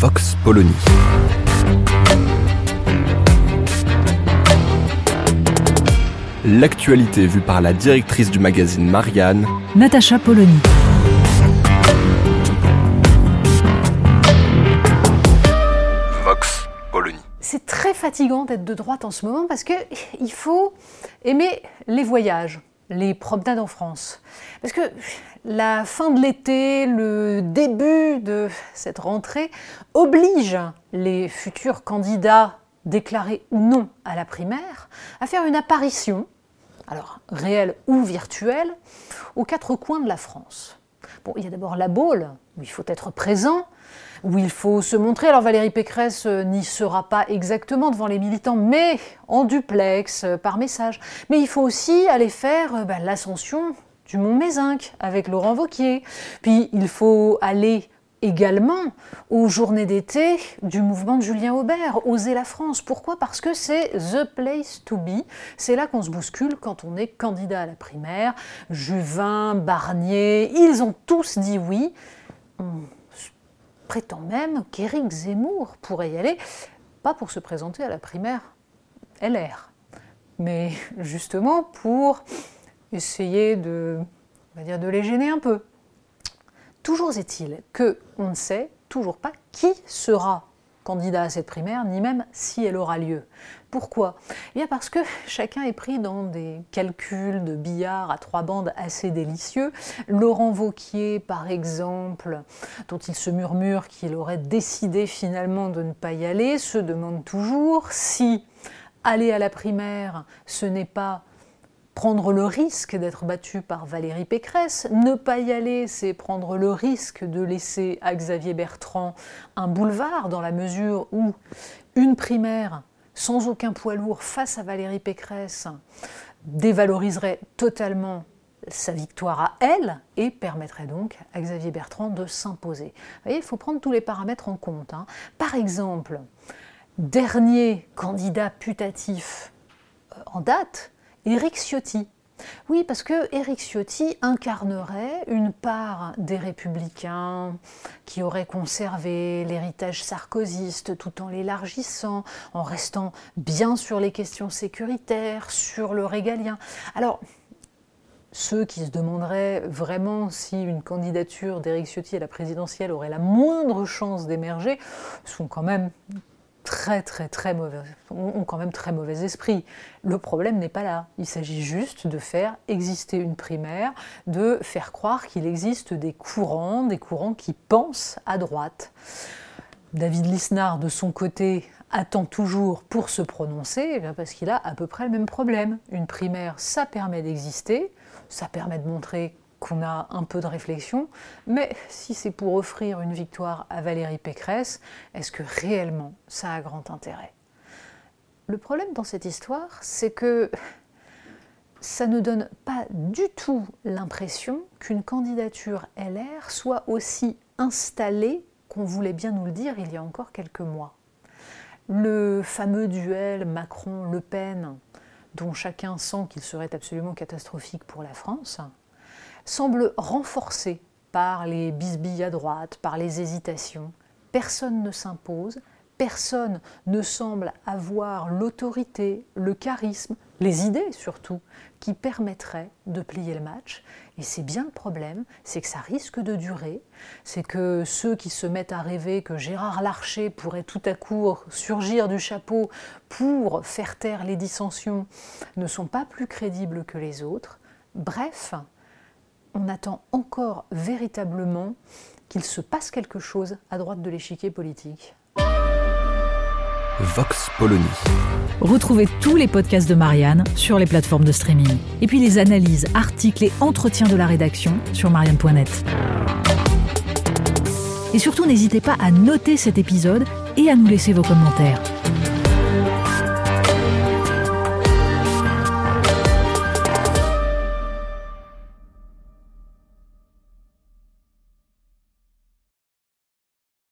Vox Polony. L'actualité vue par la directrice du magazine Marianne, Natacha Polony. Vox Polony. C'est très fatigant d'être de droite en ce moment parce que il faut aimer les voyages, les promenades en France. Parce que la fin de l'été, le début de cette rentrée oblige les futurs candidats déclarés ou non à la primaire à faire une apparition, alors réelle ou virtuelle, aux quatre coins de la France. Bon, il y a d'abord la Baule, où il faut être présent, où il faut se montrer. Alors Valérie Pécresse euh, n'y sera pas exactement devant les militants, mais en duplex, euh, par message. Mais il faut aussi aller faire euh, bah, l'ascension du Mont Mézinc avec Laurent Vauquier. Puis il faut aller également aux journées d'été du mouvement de Julien Aubert, Oser la France. Pourquoi? Parce que c'est the place to be. C'est là qu'on se bouscule quand on est candidat à la primaire. Juvin, Barnier, ils ont tous dit oui. On prétend même qu'Éric Zemmour pourrait y aller, pas pour se présenter à la primaire LR, mais justement pour essayer de, les gêner un peu. Toujours est-il que on ne sait toujours pas qui sera candidat à cette primaire, ni même si elle aura lieu. Pourquoi? Eh bien parce que chacun est pris dans des calculs de billard à trois bandes assez délicieux. Laurent Vauquier, par exemple, dont il se murmure qu'il aurait décidé finalement de ne pas y aller, se demande toujours si aller à la primaire, ce n'est pas prendre le risque d'être battu par Valérie Pécresse. Ne pas y aller, c'est prendre le risque de laisser à Xavier Bertrand un boulevard dans la mesure où une primaire sans aucun poids lourd face à Valérie Pécresse dévaloriserait totalement sa victoire à elle et permettrait donc à Xavier Bertrand de s'imposer. Vous il faut prendre tous les paramètres en compte. hein. Par exemple, dernier candidat putatif euh, en date, Éric Ciotti. Oui, parce que Éric Ciotti incarnerait une part des républicains qui auraient conservé l'héritage sarkozyste tout en l'élargissant, en restant bien sur les questions sécuritaires, sur le régalien. Alors, ceux qui se demanderaient vraiment si une candidature d'Éric Ciotti à la présidentielle aurait la moindre chance d'émerger sont quand même très très très mauvais, ont quand même très mauvais esprit. Le problème n'est pas là. Il s'agit juste de faire exister une primaire, de faire croire qu'il existe des courants, des courants qui pensent à droite. David Lisnard, de son côté, attend toujours pour se prononcer, eh parce qu'il a à peu près le même problème. Une primaire, ça permet d'exister, ça permet de montrer qu'on a un peu de réflexion, mais si c'est pour offrir une victoire à Valérie Pécresse, est-ce que réellement ça a grand intérêt? Le problème dans cette histoire, c'est que ça ne donne pas du tout l'impression qu'une candidature LR soit aussi installée qu'on voulait bien nous le dire il y a encore quelques mois. Le fameux duel Macron-Le Pen, dont chacun sent qu'il serait absolument catastrophique pour la France, semble renforcé par les bisbilles à droite, par les hésitations. Personne ne s'impose, personne ne semble avoir l'autorité, le charisme, les idées surtout, qui permettraient de plier le match. Et c'est bien le problème, c'est que ça risque de durer, c'est que ceux qui se mettent à rêver que Gérard Larcher pourrait tout à coup surgir du chapeau pour faire taire les dissensions ne sont pas plus crédibles que les autres. Bref, on attend encore véritablement qu'il se passe quelque chose à droite de l'échiquier politique. Vox Polony. Retrouvez tous les podcasts de Marianne sur les plateformes de streaming. Et puis les analyses, articles et entretiens de la rédaction sur marianne.net. Et surtout, n'hésitez pas à noter cet épisode et à nous laisser vos commentaires.